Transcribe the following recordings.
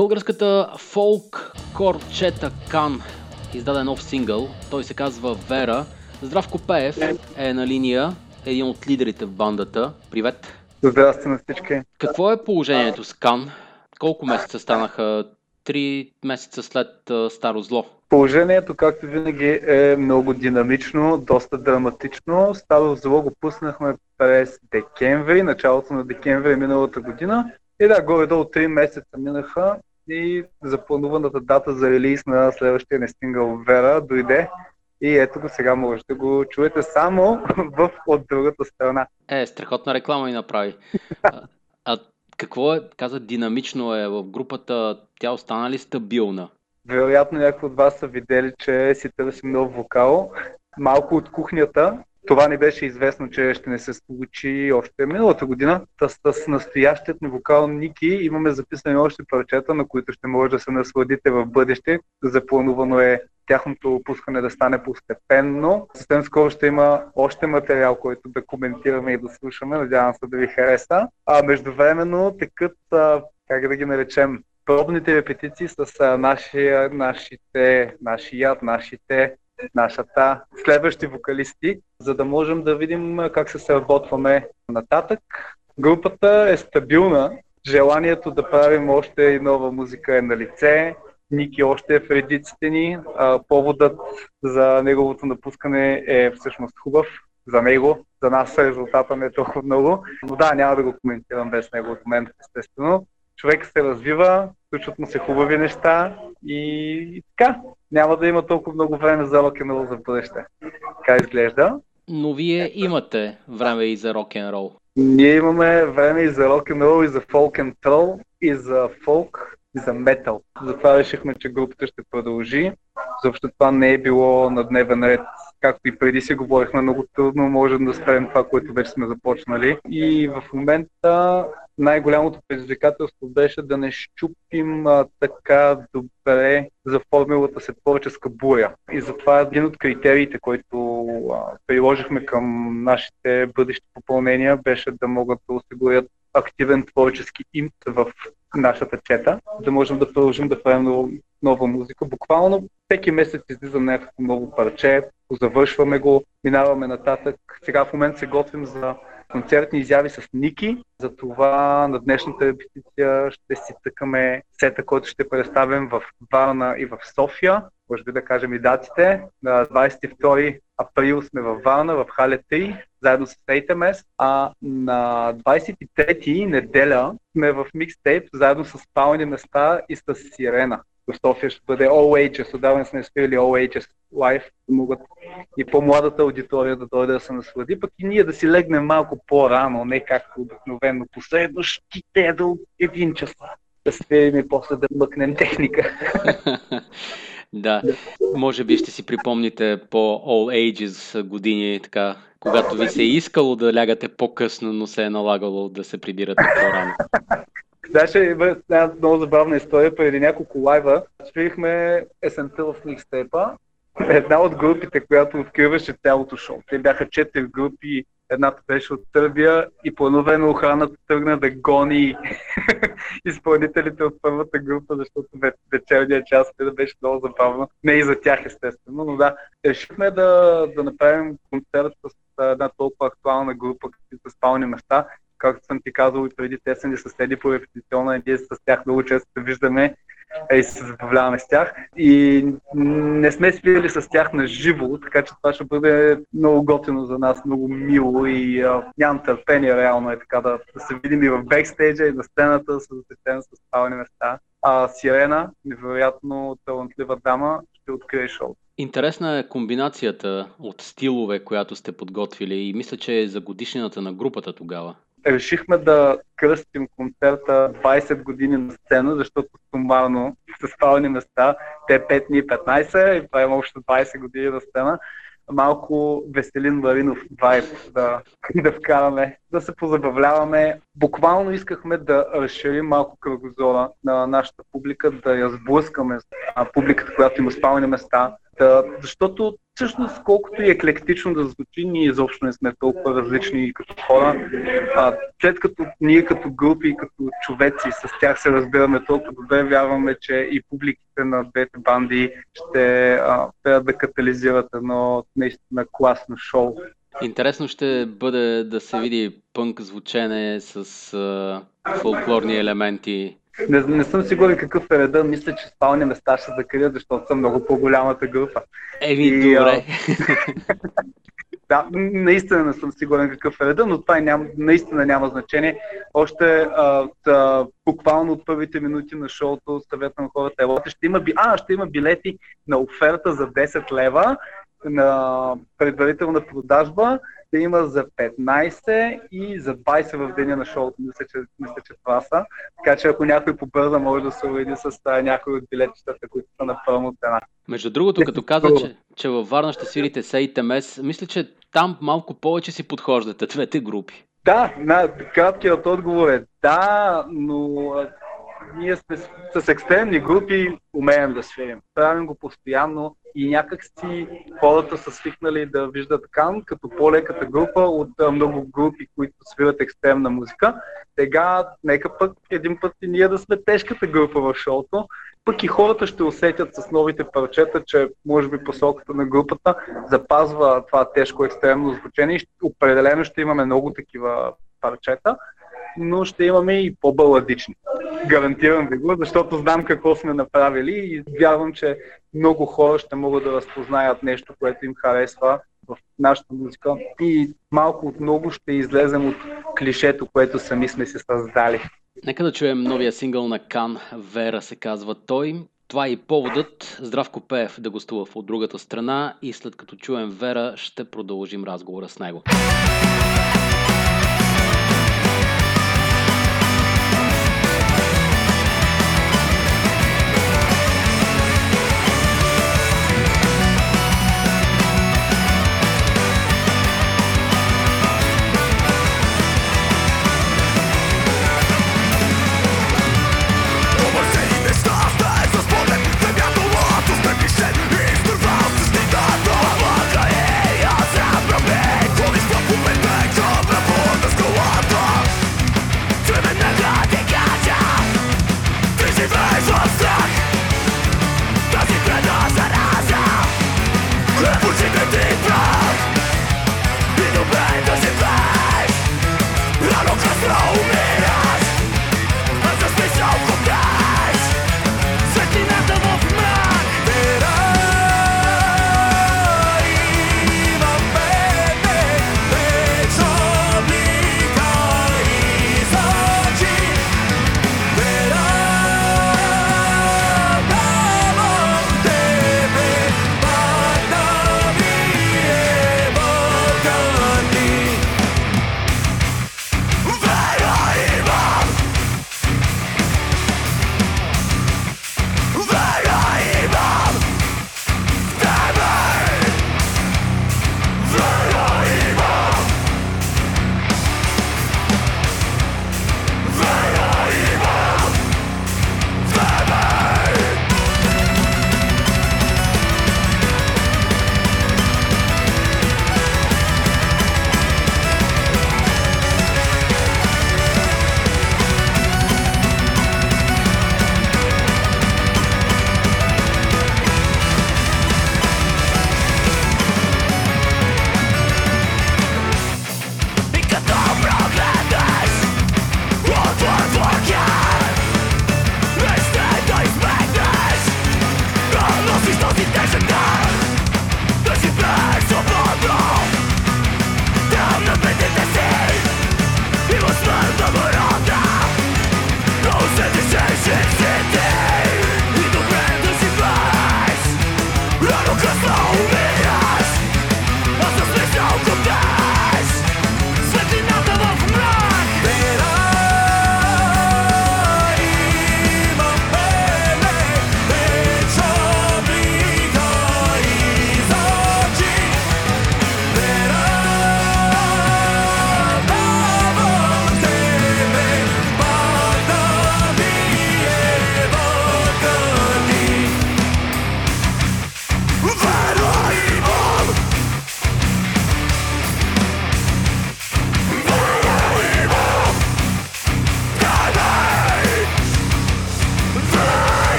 Българската фолк корчета Кан издаде нов сингъл. Той се казва Вера. Здравко Пеев е на линия, един от лидерите в бандата. Привет! Здрасти на всички! Какво е положението с Кан? Колко месеца станаха? Три месеца след Старо зло. Положението, както винаги, е много динамично, доста драматично. Старо зло го пуснахме през декември, началото на декември миналата година. И да, горе-долу 3 месеца минаха и заплануваната дата за релиз на следващия нестингъл Вера дойде. И ето го сега може да го чуете само в, от другата страна. Е, страхотна реклама и направи. а, а какво е, каза, динамично е в групата, тя остана ли стабилна? Вероятно някои от вас са видели, че си търсим нов вокал. Малко от кухнята, това ни беше известно, че ще не се случи още миналата година. С, с настоящият ни вокал Ники имаме записани още парчета, на които ще може да се насладите в бъдеще. Запланувано е тяхното опускане да стане постепенно. Съвсем скоро ще има още материал, който да коментираме и да слушаме. Надявам се да ви хареса. А междувременно текат, как да ги наречем, пробните репетиции с нашия, нашите, нашият, нашите нашата следващи вокалисти, за да можем да видим как се сработваме нататък. Групата е стабилна, желанието да правим още и нова музика е на лице. Ники още е в редиците ни. Поводът за неговото напускане е всъщност хубав за него. За нас резултата не е толкова много. Но да, няма да го коментирам без него от мен, естествено. Човек се развива, случват му се хубави неща и, и така. Няма да има толкова много време за рок н рол за бъдеще. Как изглежда? Но вие имате време и за рок н рол. Ние имаме време и за рок н рол, и за фолк н трол, и за фолк, и за метал. Затова решихме, че групата ще продължи. Защото това не е било на дневен ред както и преди си говорихме, много трудно можем да спрем това, което вече сме започнали. И в момента най-голямото предизвикателство беше да не щупим а, така добре за формулата се творческа буря. И затова един от критериите, който а, приложихме към нашите бъдещи попълнения, беше да могат да осигурят активен творчески имт в нашата чета, да можем да продължим да правим нова музика. Буквално всеки месец излиза някакво ново парче, завършваме го, минаваме нататък. Сега в момента се готвим за концертни изяви с Ники. Затова на днешната репетиция ще си тъкаме сета, който ще представим в Варна и в София. Може би да кажем и датите. На 22 април сме в Варна, в Хале 3, заедно с Рейтемес. А на 23 неделя сме в микстейп, заедно с спални места и с Сирена в София ще бъде All Ages. Отдавна сме спели All Ages Live, да могат и по-младата аудитория да дойде да се наслади, пък и ние да си легнем малко по-рано, не както обикновено. Последно ще те до един час. Да спеем и после да мъкнем техника. да, може би ще си припомните по All Ages години, така, когато ви се е искало да лягате по-късно, но се е налагало да се прибирате по-рано. Даже има една много забавна история. Преди няколко лайва свирихме есента в микстейпа. Една от групите, която откриваше цялото шоу. Те бяха четири групи. Едната беше от Сърбия и време охраната тръгна да гони изпълнителите от първата група, защото вечерния час да беше много забавно. Не и за тях, естествено, но да. Решихме да, да направим концерт с една толкова актуална група, каквито спални места както съм ти казал и преди, те са ни съседи по репетиционна, ние с тях много често се виждаме и се забавляваме с тях. И не сме свирили с тях на живо, така че това ще бъде много готино за нас, много мило и а, нямам търпение реално е така да, да се видим и в бекстейджа, и на сцената, с сцена, с спални места. А Сирена, невероятно талантлива дама, ще открие шоу. Интересна е комбинацията от стилове, която сте подготвили и мисля, че е за годишнината на групата тогава решихме да кръстим концерта 20 години на сцена, защото сумарно са спални места, те 5 дни 15 и има общо 20 години на сцена. Малко Веселин Маринов вайб да, да вкараме, да се позабавляваме. Буквално искахме да разширим малко кръгозора на нашата публика, да я сблъскаме с публиката, която има спални места, Да, защото всъщност колкото и еклектично да звучи, ние изобщо не сме толкова различни като хора. А, след като ние като групи, като човеци с тях се разбираме толкова добре, вярваме, че и публиките на двете банди ще трябва да катализират едно наистина класно шоу. Интересно ще бъде да се види пънк звучене с а, фолклорни елементи. Не, не съм сигурен какъв е реда. Мисля, че спални места ще закрият, защото съм много по-голямата група. Еми, и, добре. да, наистина не съм сигурен какъв е реда, но това няма, наистина няма значение. Още а, та, буквално от първите минути на шоуто съветвам хората, елоте, ще има, а, ще има билети на оферта за 10 лева на предварителна продажба да има за 15 и за 20 в деня на шоуто. Мисля, че, мисля, че това са. Така че ако някой побърза, може да се уреди с някои от билетчетата, които са на пълно цена. Между другото, като каза, че, че във Варна ще свирите СЕИТМС, мисля, че там малко повече си подхождате, двете групи. Да, на, краткият отговор е да, но ние сме с, с екстремни групи, умеем да свирим. Правим го постоянно и някак си хората са свикнали да виждат Кан като по-леката група от много групи, които свират екстремна музика. Сега, нека пък един път и ние да сме тежката група в шоуто, пък и хората ще усетят с новите парчета, че може би посоката на групата запазва това тежко екстремно звучение определено ще имаме много такива парчета но ще имаме и по-баладични. Гарантирам ви го, защото знам какво сме направили и вярвам, че много хора ще могат да разпознаят нещо, което им харесва в нашата музика и малко от много ще излезем от клишето, което сами сме се създали. Нека да чуем новия сингъл на Кан, Вера се казва той. Това е и поводът Здравко Пеев да гостува от другата страна и след като чуем Вера ще продължим разговора с него. Vai!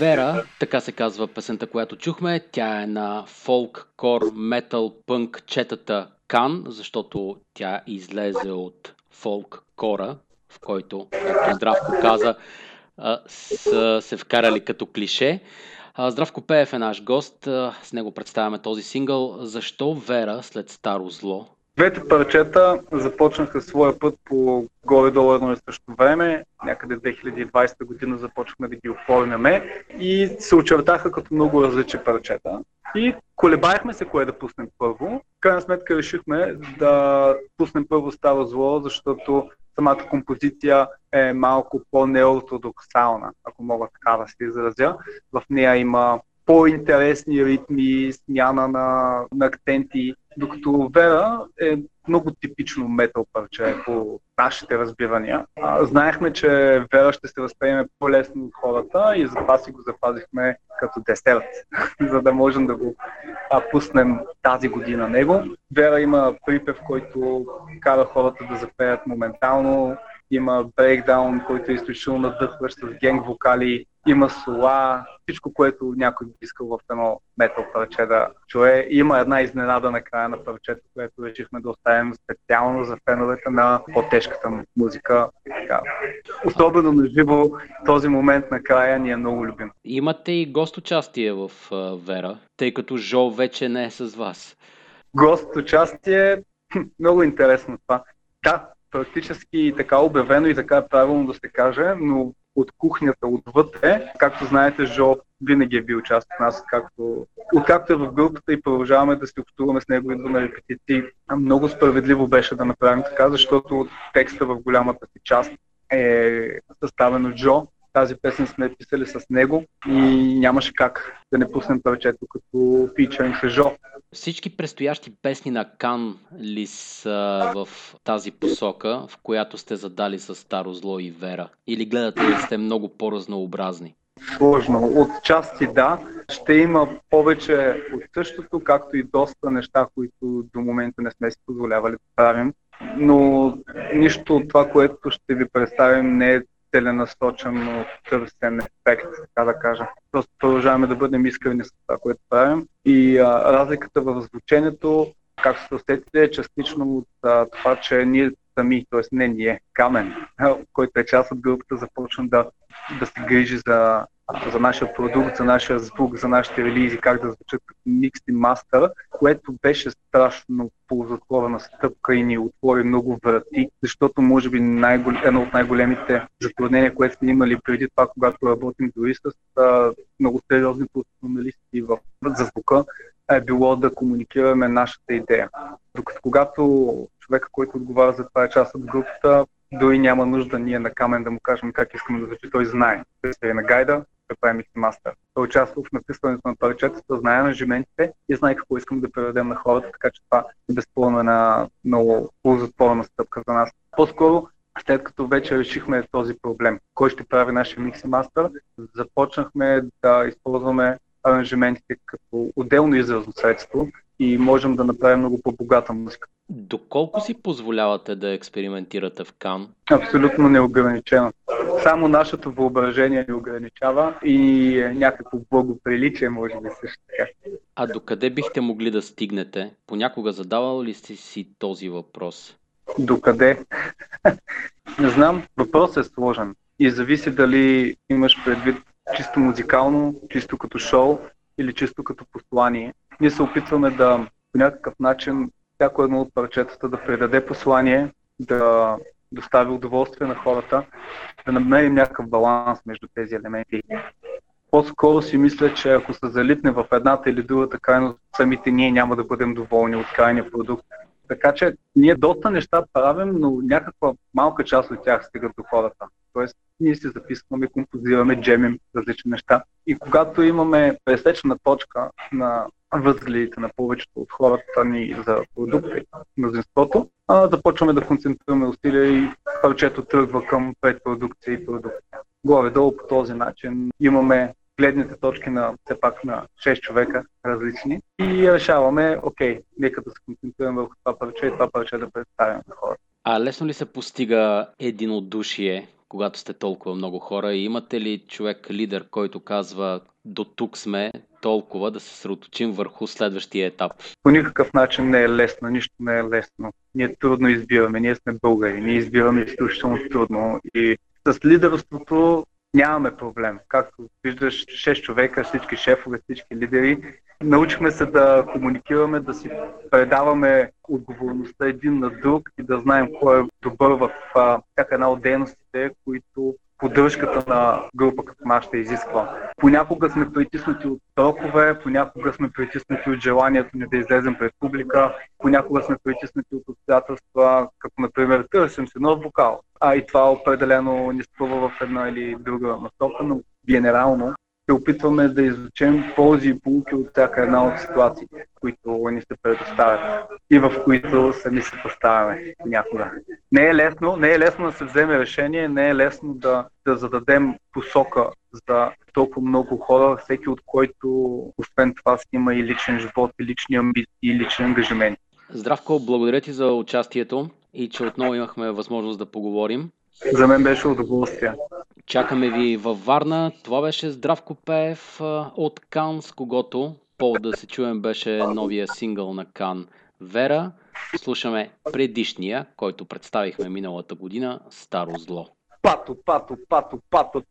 Вера, така се казва песента, която чухме. Тя е на фолк, кор, метал, пънк, четата Кан, защото тя излезе от фолк кора, в който, както Здравко каза, са се вкарали като клише. Здравко Пеев е наш гост, с него представяме този сингъл. Защо Вера след Старо зло? Двете парчета започнаха своя път по горе-долу едно и също време. Някъде 2020 година започнахме да ги оформяме и се очертаха като много различни парчета. И колебаехме се кое да пуснем първо. В крайна сметка решихме да пуснем първо Старо зло, защото самата композиция е малко по-неортодоксална, ако мога така да се изразя. В нея има по-интересни ритми, смяна на, на акценти, докато Вера е много типично метал парче по нашите разбирания. А, знаехме, че Вера ще се възприеме по-лесно от хората и затова си го запазихме като десерт, за да можем да го а, пуснем тази година него. Вера има припев, който кара хората да запеят моментално, има брейкдаун, който е изключително надъхващ с генг вокали, има сола, всичко, което някой би искал в едно метал парче да чуе. Има една изненада на края на парчето, което решихме да оставим специално за феновете на по-тежката музика. Така. Особено на живо този момент на края ни е много любим. Имате и гост участие в Вера, тъй като Жо вече не е с вас. Гост участие, много интересно това. Да, практически така обявено и така е правилно да се каже, но от кухнята отвътре. Както знаете, Жо винаги е бил част от нас, както, откакто е в групата и продължаваме да се общуваме с него и на репетиции. Много справедливо беше да направим така, защото текста в голямата си част е съставен от Джо. Тази песен сме писали с него и нямаше как да не пуснем парчето като фичеринг с Жо. Всички предстоящи песни на Кан ли са в тази посока, в която сте задали с Старо зло и Вера? Или гледате да сте много по-разнообразни? Сложно. От части да. Ще има повече от същото, както и доста неща, които до момента не сме си позволявали да правим. Но нищо от това, което ще ви представим, не е целенасочено търсен ефект, така да кажа. Просто продължаваме да бъдем искрени с това, което правим. И а, разликата в звучението, както се усетите, е частично от а, това, че ние сами, т.е. не ние, Камен, който е част от групата, започна да, да се грижи за за нашия продукт, за нашия звук, за нашите релизи, как да звучат микс и мастър, което беше страшно ползотворна стъпка и ни отвори много врати, защото може би най-гол... едно от най-големите затруднения, което сме имали преди това, когато работим дори с а, много сериозни професионалисти в, за звука, е било да комуникираме нашата идея. Докато когато човека, който отговаря за това е част от групата, дори няма нужда ние на камен да му кажем как искаме да звучи, той знае. Той е на гайда, да правим мастер. Той участва в написването на парчетата, знае ангажиментите и знае какво искам да преведем на хората, така че това е безспорно една много ползотворна стъпка за нас. По-скоро след като вече решихме този проблем, кой ще прави нашия микс мастер, започнахме да използваме аранжиментите като отделно изразно средство и можем да направим много по-богата музика. Доколко си позволявате да експериментирате в Кан? Абсолютно неограничено. Само нашето въображение ни ограничава и някакво благоприличие, може би също така. А докъде бихте могли да стигнете? Понякога задавал ли сте си този въпрос? Докъде? Не знам. Въпросът е сложен и зависи дали имаш предвид чисто музикално, чисто като шоу или чисто като послание. Ние се опитваме да по някакъв начин всяко едно от парчетата да предаде послание, да достави удоволствие на хората, да намерим някакъв баланс между тези елементи. По-скоро си мисля, че ако се залитне в едната или другата крайност, самите ние няма да бъдем доволни от крайния продукт. Така че ние доста неща правим, но някаква малка част от тях стигат до хората. Тоест, ние си записваме, композираме, джемим различни неща. И когато имаме пресечна точка на възгледите на повечето от хората ни за продукти, мнозинството, а, започваме да концентрираме усилия и парчето тръгва към предпродукция и продукция. Горе-долу по този начин имаме гледните точки на все пак на 6 човека различни и решаваме, окей, нека да се концентрираме върху това парче и това парче да представим на хората. А лесно ли се постига единодушие когато сте толкова много хора? И имате ли човек лидер, който казва до тук сме, толкова да се съсредоточим върху следващия етап? По никакъв начин не е лесно, нищо не е лесно. Ние трудно избираме, ние сме българи, ние избираме изключително трудно и с лидерството нямаме проблем. Както виждаш, 6 човека, всички шефове, всички лидери, научихме се да комуникираме, да си предаваме отговорността един на друг и да знаем кой е добър в всяка една от дейностите, които поддръжката на група като нашата изисква. Понякога сме притиснати от срокове, понякога сме притиснати от желанието ни да излезем пред публика, понякога сме притиснати от обстоятелства, като например търсим си нов вокал. А и това определено ни струва в една или друга насока, но генерално се опитваме да изучим ползи и полуки от всяка една от ситуациите, които ни се предоставят и в които сами се поставяме понякога. Не е лесно, не е лесно да се вземе решение, не е лесно да, да зададем посока за толкова много хора, всеки от който освен това си има и личен живот, и лични амбиции, и лични ангажименти. Здравко, благодаря ти за участието и че отново имахме възможност да поговорим. За мен беше удоволствие. Чакаме ви във Варна. Това беше Здравко Пеев от Кан, с когото по да се чуем беше новия сингъл на Кан Вера. Слушаме предишния, който представихме миналата година Старо зло. Пато, пато, пато, пато.